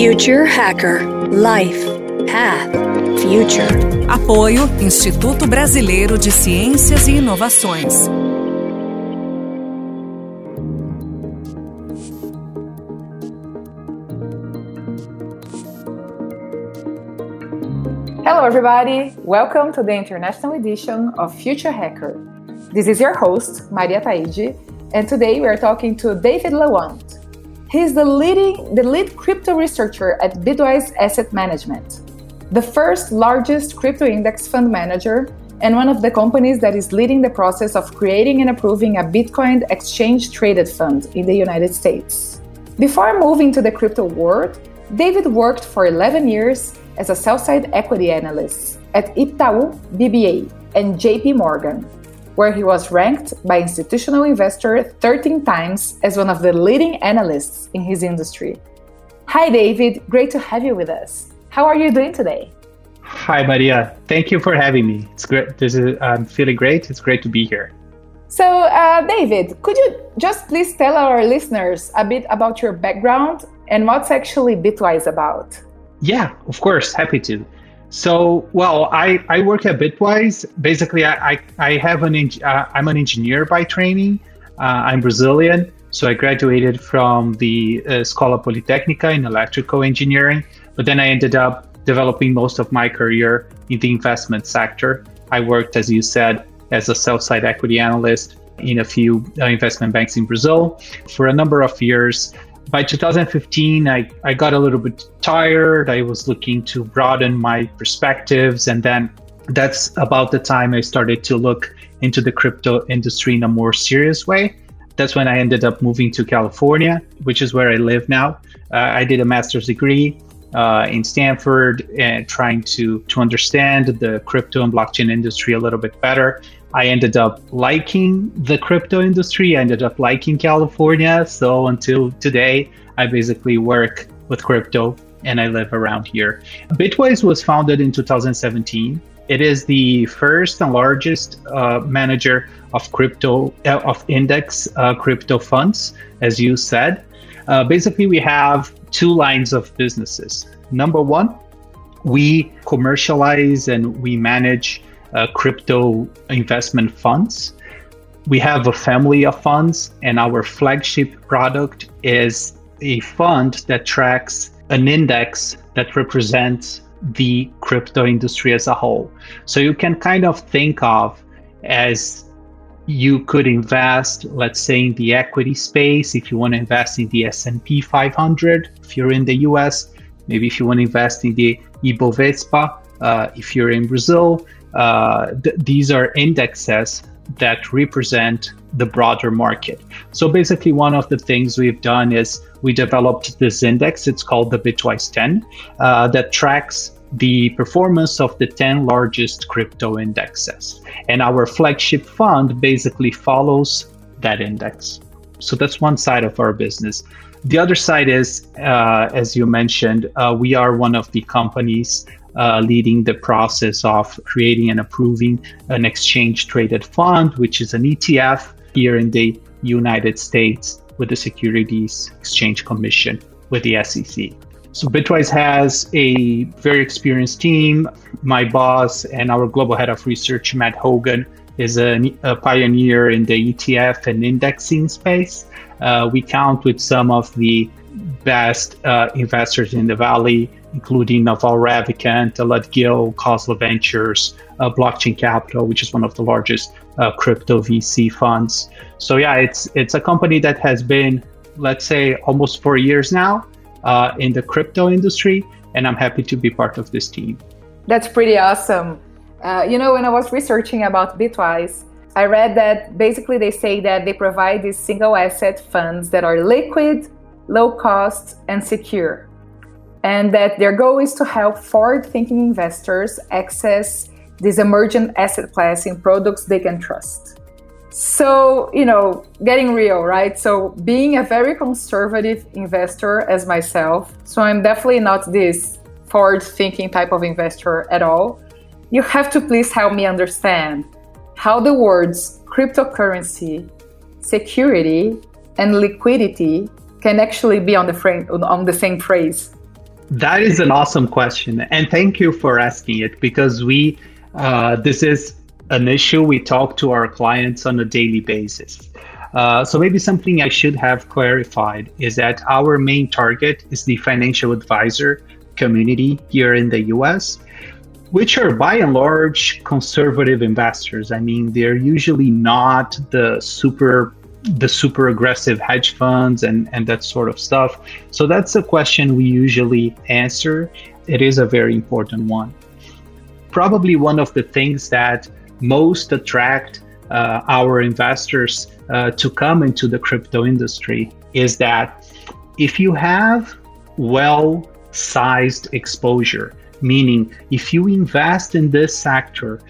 Future Hacker Life Path Future. Apoio Instituto Brasileiro de Ciências e Inovações. Hello, everybody. Welcome to the international edition of Future Hacker. This is your host, Maria Taide, and today we are talking to David Lawant. He's the leading the lead crypto researcher at Bitwise Asset Management, the first largest crypto index fund manager and one of the companies that is leading the process of creating and approving a Bitcoin exchange traded fund in the United States. Before moving to the crypto world, David worked for 11 years as a sell-side equity analyst at Itaú BBA and JP Morgan where he was ranked by Institutional Investor 13 times as one of the leading analysts in his industry. Hi, David. Great to have you with us. How are you doing today? Hi, Maria. Thank you for having me. It's great. This is I'm feeling great. It's great to be here. So, uh, David, could you just please tell our listeners a bit about your background and what's actually Bitwise about? Yeah, of course. Happy to. So, well, I, I work at Bitwise. Basically, I, I, have an uh, I'm an engineer by training. Uh, I'm Brazilian, so I graduated from the uh, Escola Politecnica in electrical engineering. But then I ended up developing most of my career in the investment sector. I worked, as you said, as a sell-side equity analyst in a few uh, investment banks in Brazil for a number of years by 2015, I, I got a little bit tired. I was looking to broaden my perspectives. And then that's about the time I started to look into the crypto industry in a more serious way. That's when I ended up moving to California, which is where I live now. Uh, I did a master's degree uh, in Stanford and trying to, to understand the crypto and blockchain industry a little bit better. I ended up liking the crypto industry. I ended up liking California. So until today, I basically work with crypto and I live around here. Bitwise was founded in 2017. It is the first and largest uh, manager of crypto uh, of index uh, crypto funds, as you said. Uh, basically, we have two lines of businesses. Number one, we commercialize and we manage uh, crypto investment funds. We have a family of funds, and our flagship product is a fund that tracks an index that represents the crypto industry as a whole. So you can kind of think of as you could invest let's say in the equity space if you want to invest in the S&P 500 if you're in the US maybe if you want to invest in the Ibovespa uh, if you're in Brazil uh, th- these are indexes that represent the broader market. So basically, one of the things we've done is we developed this index. It's called the Bitwise 10 uh, that tracks the performance of the 10 largest crypto indexes. And our flagship fund basically follows that index. So that's one side of our business. The other side is, uh, as you mentioned, uh, we are one of the companies uh, leading the process of creating and approving an exchange traded fund, which is an ETF here in the United States with the Securities Exchange Commission with the SEC. So Bitwise has a very experienced team. My boss and our global head of research, Matt Hougan, is a, a pioneer in the ETF and indexing space. Uh, we count with some of the best uh, investors in the valley, including Naval Ravikant, Elad Gil, Khosla Ventures, uh, Blockchain Capital, which is one of the largest uh, crypto VC funds. So yeah, it's it's a company that has been, let's say, almost four years now uh, in the crypto industry, and I'm happy to be part of this team. That's pretty awesome. Uh, you know, when I was researching about Bitwise, I read that basically they say that they provide these single asset funds that are liquid, low cost, and secure. And that their goal is to help forward thinking investors access this emergent asset class in products they can trust. So, you know, getting real, right? So, being a very conservative investor as myself, so I'm definitely not this forward thinking type of investor at all. You have to please help me understand how the words cryptocurrency, security, and liquidity can actually be on the frame on the same phrase. That is an awesome question, and thank you for asking it because we uh, this is an issue we talk to our clients on a daily basis. Uh, so maybe something I should have clarified is that our main target is the financial advisor community here in the US, which are by and large conservative investors. I mean, they're usually not the super the super aggressive hedge funds and, and that sort of stuff. So that's a question we usually answer. It is a very important one. Probably one of the things that most attract uh, our investors uh, to come into the crypto industry is that if you have well sized exposure, meaning if you invest in this sector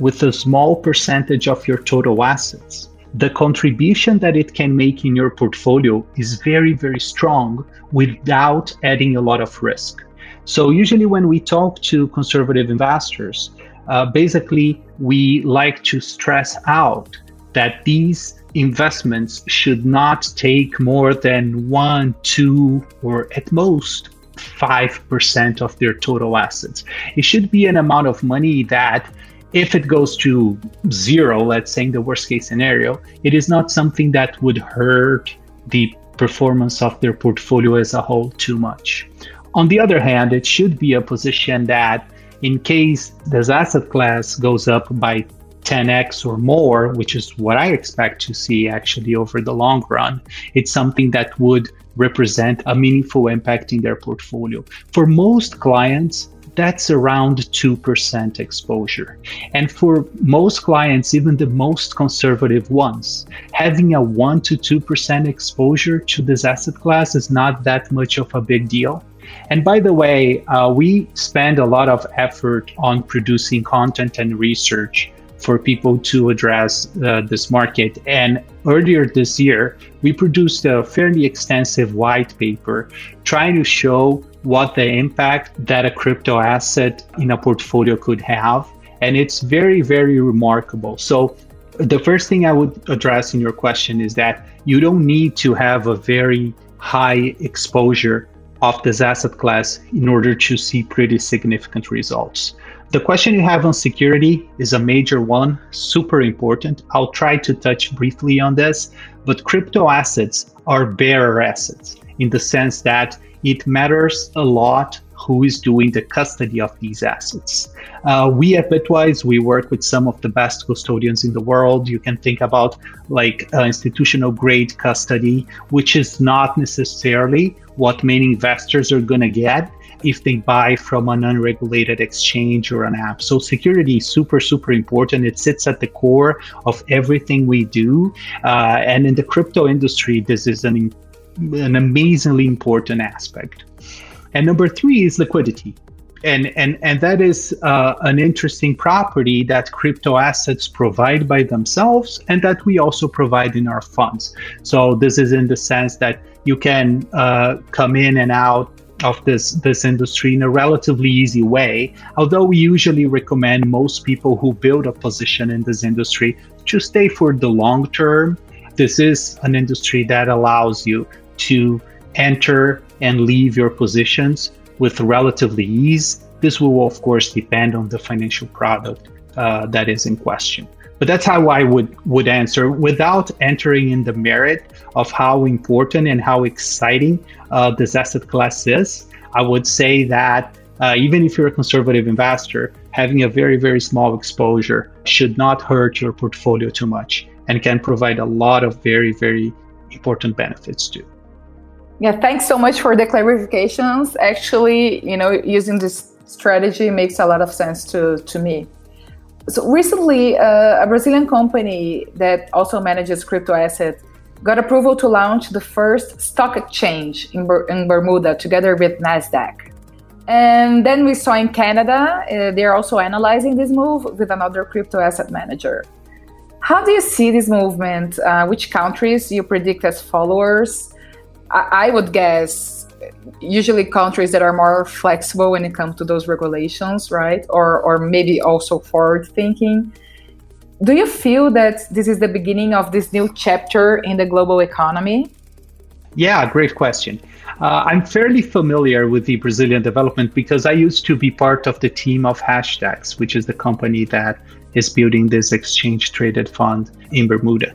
with a small percentage of your total assets, the contribution that it can make in your portfolio is very, very strong without adding a lot of risk. So, usually, when we talk to conservative investors, uh, basically, we like to stress out that these investments should not take more than one, two, or at most 5% of their total assets. It should be an amount of money that if it goes to zero, let's say in the worst case scenario, it is not something that would hurt the performance of their portfolio as a whole too much. On the other hand, it should be a position that, in case this asset class goes up by 10x or more, which is what I expect to see actually over the long run, it's something that would represent a meaningful impact in their portfolio. For most clients, that's around 2% exposure. And for most clients, even the most conservative ones, having a 1 to 2% exposure to this asset class is not that much of a big deal. And by the way, uh, we spend a lot of effort on producing content and research for people to address uh, this market. And earlier this year, we produced a fairly extensive white paper trying to show what the impact that a crypto asset in a portfolio could have. And it's very, very remarkable. So, the first thing I would address in your question is that you don't need to have a very high exposure of this asset class in order to see pretty significant results. The question you have on security is a major one, super important. I'll try to touch briefly on this, but crypto assets are bearer assets in the sense that it matters a lot who is doing the custody of these assets. Uh, we at Bitwise, we work with some of the best custodians in the world. You can think about like uh, institutional grade custody, which is not necessarily what many investors are going to get if they buy from an unregulated exchange or an app. So security is super, super important. It sits at the core of everything we do. Uh, and in the crypto industry, this is an, an amazingly important aspect. And number three is liquidity. And, and, and that is uh, an interesting property that crypto assets provide by themselves and that we also provide in our funds. So, this is in the sense that you can uh, come in and out of this this industry in a relatively easy way although we usually recommend most people who build a position in this industry to stay for the long term this is an industry that allows you to enter and leave your positions with relatively ease this will of course depend on the financial product uh, that is in question but that's how I would would answer without entering in the merit of how important and how exciting uh, this asset class is. I would say that uh, even if you're a conservative investor, having a very very small exposure should not hurt your portfolio too much and can provide a lot of very very important benefits too. Yeah, thanks so much for the clarifications. Actually, you know, using this strategy makes a lot of sense to to me. So recently, uh, a Brazilian company that also manages crypto assets got approval to launch the first stock exchange in, in Bermuda together with Nasdaq. And then we saw in Canada, uh, they're also analyzing this move with another crypto asset manager. How do you see this movement? Uh, which countries you predict as followers? I, would guess usually countries that are more flexible when it comes to those regulations, right? Or or maybe also forward thinking. Do you feel that this is the beginning of this new chapter in the global economy? Yeah, great question. Uh, I'm fairly familiar with the Brazilian development because I used to be part of the team of Hashdex, which is the company that is building this exchange traded fund in Bermuda.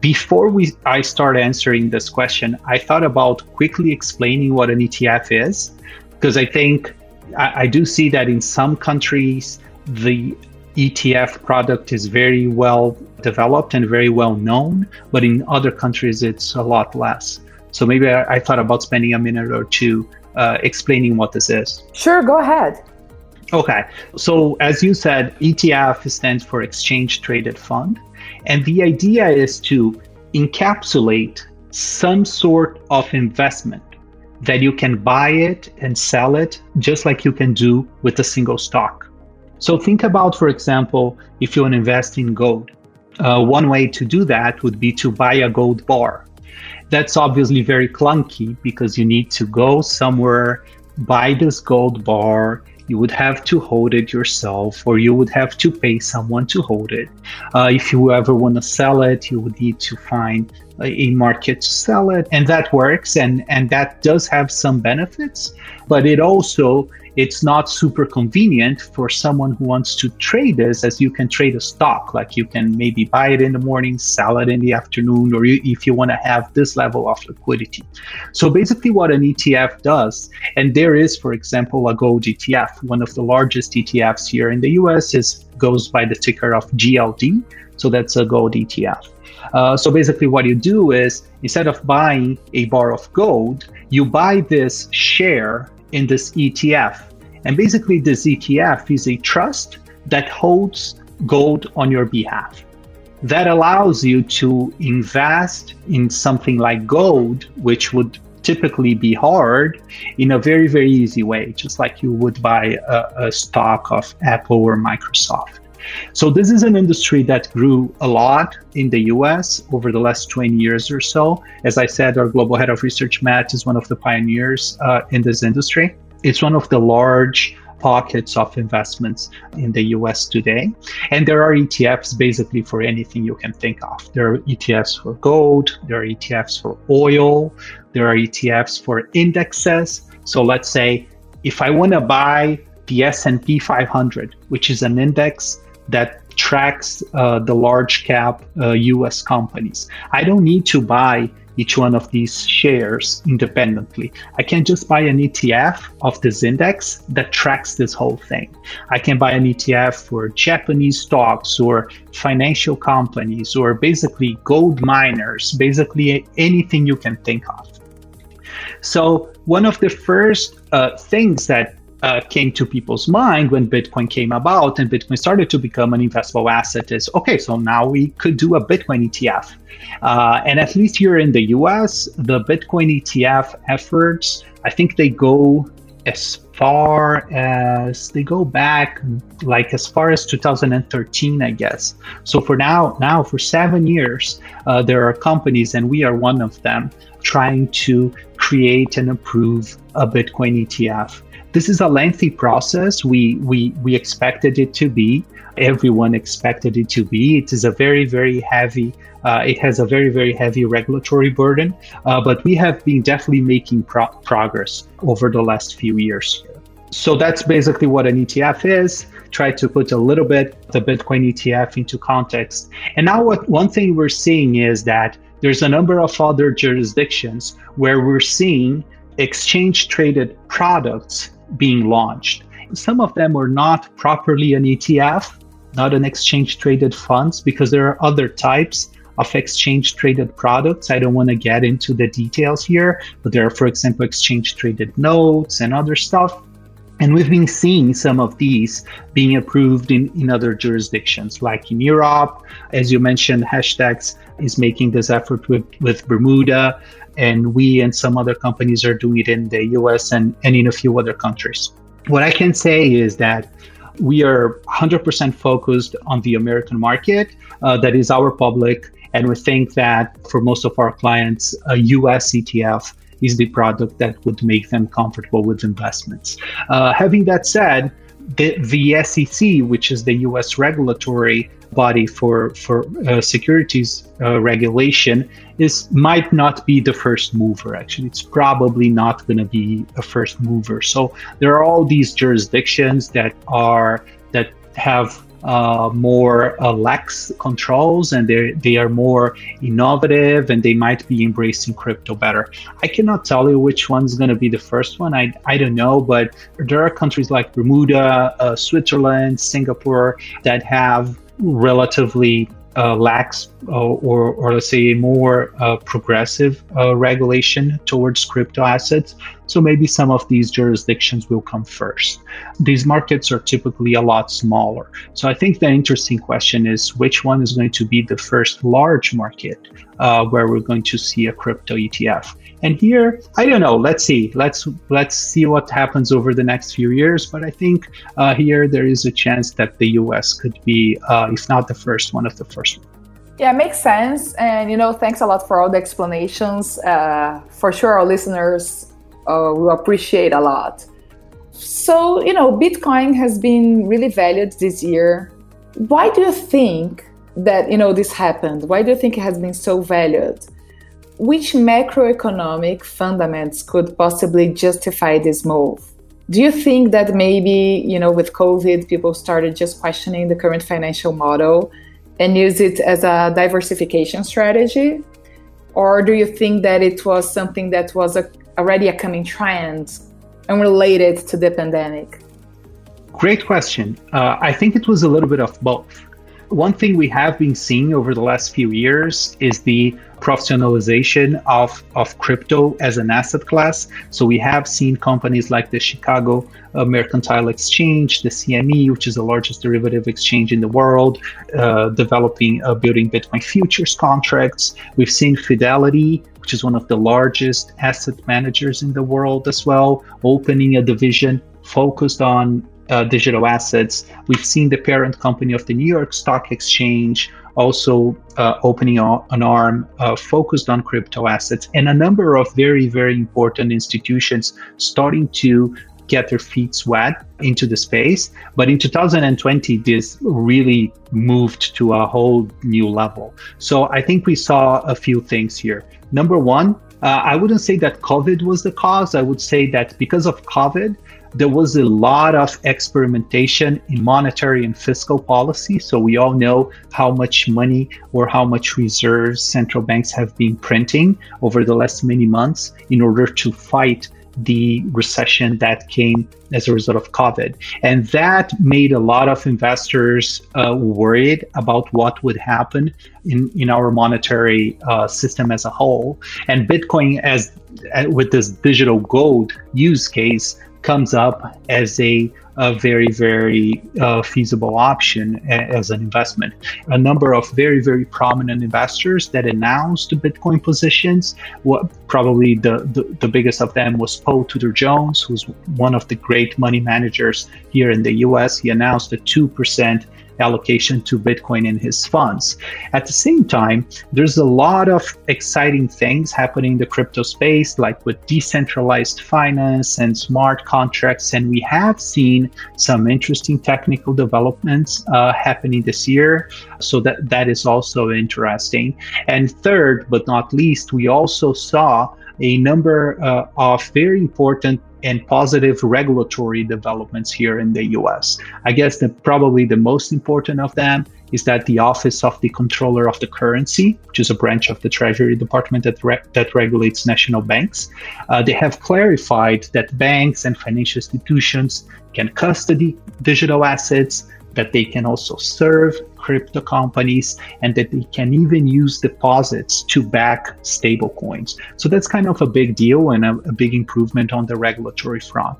Before we I start answering this question, I thought about quickly explaining what an ETF is, because I think I, I do see that in some countries the ETF product is very well developed and very well known, but in other countries it's a lot less. So maybe I, I thought about spending a minute or two uh, explaining what this is. Sure, go ahead. Okay. So, as you said, ETF stands for Exchange Traded Fund. And the idea is to encapsulate some sort of investment that you can buy it and sell it just like you can do with a single stock. So, think about, for example, if you want to invest in gold. Uh, one way to do that would be to buy a gold bar. That's obviously very clunky because you need to go somewhere, buy this gold bar, you would have to hold it yourself or you would have to pay someone to hold it. Uh, if you ever want to sell it, you would need to find a market to sell it and that works and and that does have some benefits but it also it's not super convenient for someone who wants to trade this as you can trade a stock. Like you can maybe buy it in the morning sell it in the afternoon or you, if you want to have this level of liquidity. So basically what an etf does and there is for example a gold etf one of the largest etfs here in the us is goes by the ticker of gld so that's a gold etf uh, so basically, what you do is instead of buying a bar of gold, you buy this share in this ETF. And basically, this ETF is a trust that holds gold on your behalf. That allows you to invest in something like gold, which would typically be hard, in a very, very easy way, just like you would buy a, a stock of Apple or Microsoft. So this is an industry that grew a lot in the US over the last 20 years or so. As I said, our global head of research, Matt, is one of the pioneers uh, in this industry. It's one of the large pockets of investments in the US today. And there are ETFs basically for anything you can think of. There are ETFs for gold, there are ETFs for oil, there are ETFs for indexes. So let's say if I want to buy the S&P 500, which is an index that tracks uh, the large cap uh, US companies. I don't need to buy each one of these shares independently. I can just buy an ETF of this index that tracks this whole thing. I can buy an ETF for Japanese stocks or financial companies or basically gold miners, basically anything you can think of. So, one of the first uh, things that uh, came to people's mind when Bitcoin came about and Bitcoin started to become an investable asset is okay, so now we could do a Bitcoin ETF. Uh, and at least here in the US, the Bitcoin ETF efforts, I think they go as far as they go back like as far as 2013 i guess so for now now for seven years uh, there are companies and we are one of them trying to create and approve a bitcoin etf this is a lengthy process. We we we expected it to be. Everyone expected it to be. It is a very very heavy. Uh, it has a very very heavy regulatory burden, uh, but we have been definitely making pro- progress over the last few years. So that's basically what an ETF is. Try to put a little bit the Bitcoin ETF into context. And now, what one thing we're seeing is that there's a number of other jurisdictions where we're seeing exchange traded products being launched. Some of them were not properly an ETF, not an exchange traded funds, because there are other types of exchange traded products. I don't want to get into the details here, but there are, for example, exchange traded notes and other stuff. And we've been seeing some of these being approved in, in other jurisdictions, like in Europe. As you mentioned, Hashdex is making this effort with, with Bermuda and we and some other companies are doing it in the US and, and in a few other countries. What I can say is that we are 100% focused on the American market. Uh, that is our public. And we think that for most of our clients, a US ETF is the product that would make them comfortable with investments. Uh, having that said, the, the SEC, which is the U.S. regulatory body for for uh, securities uh, regulation, is might not be the first mover. Actually, it's probably not going to be a first mover. So there are all these jurisdictions that are that have uh, more uh, lax controls and they they are more innovative and they might be embracing crypto better. I cannot tell you which one's going to be the first one. I, I don't know, but there are countries like Bermuda, uh, Switzerland, Singapore that have relatively uh, lax uh, or, or let's say more uh, progressive regulation towards crypto assets. So maybe some of these jurisdictions will come first. These markets are typically a lot smaller. So I think the interesting question is which one is going to be the first large market uh, where we're going to see a crypto ETF. And here, I don't know. Let's see. Let's let's see what happens over the next few years. But I think uh, here there is a chance that the U.S. could be, uh, if not the first, one of the first. Yeah, makes sense. And you know, thanks a lot for all the explanations. Uh, for sure, our listeners uh, will appreciate a lot. So you know, Bitcoin has been really valued this year. Why do you think that you know this happened? Why do you think it has been so valued? Which macroeconomic fundamentals could possibly justify this move? Do you think that maybe, you know, with COVID, people started just questioning the current financial model and use it as a diversification strategy? Or do you think that it was something that was a, already a coming trend and related to the pandemic? Great question. Uh, I think it was a little bit of both. One thing we have been seeing over the last few years is the professionalization of, of crypto as an asset class. So we have seen companies like the Chicago Mercantile Exchange, the CME, which is the largest derivative exchange in the world, uh, developing, uh, building Bitcoin futures contracts. We've seen Fidelity, which is one of the largest asset managers in the world as well, opening a division focused on uh, digital assets. We've seen the parent company of the New York Stock Exchange also uh, opening an arm uh, focused on crypto assets, and a number of very, very important institutions starting to get their feet wet into the space. But in 2020, this really moved to a whole new level. So I think we saw a few things here. Number one, uh, I wouldn't say that COVID was the cause. I would say that because of COVID, there was a lot of experimentation in monetary and fiscal policy. So we all know how much money or how much reserves central banks have been printing over the last many months in order to fight the recession that came as a result of COVID. And that made a lot of investors uh, worried about what would happen in, in our monetary uh, system as a whole. And Bitcoin, as uh, with this digital gold use case, comes up as a, a very, very uh, feasible option as an investment. A number of very, very prominent investors that announced Bitcoin positions. What probably the, the, the biggest of them was Paul Tudor Jones, who's one of the great money managers here in the US. He announced a 2% allocation to Bitcoin in his funds. At the same time, there's a lot of exciting things happening in the crypto space, like with decentralized finance and smart contracts. And we have seen some interesting technical developments uh, happening this year. So that, that is also interesting. And third, but not least, we also saw a number uh, of very important and positive regulatory developments here in the US. I guess that probably the most important of them is that the Office of the Comptroller of the Currency, which is a branch of the Treasury Department that, re- that regulates national banks, uh, they have clarified that banks and financial institutions can custody digital assets, that they can also serve crypto companies and that they can even use deposits to back stable coins. So that's kind of a big deal and a, a big improvement on the regulatory front.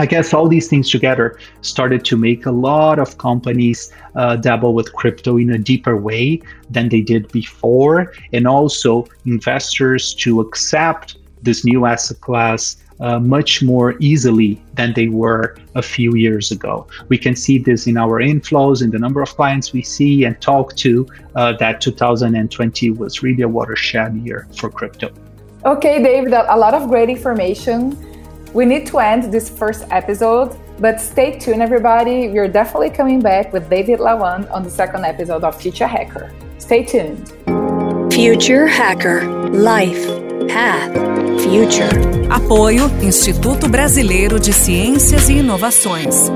I guess all these things together started to make a lot of companies uh, dabble with crypto in a deeper way than they did before, and also investors to accept this new asset class uh, much more easily than they were a few years ago. We can see this in our inflows, in the number of clients we see and talk to, uh, that 2020 was really a watershed year for crypto. Okay, David, a lot of great information. We need to end this first episode. But stay tuned, everybody. We're definitely coming back with David Lawant on the second episode of Future Hacker. Stay tuned. Future Hacker Life Path Future. Apoio Instituto Brasileiro de Ciências e Inovações.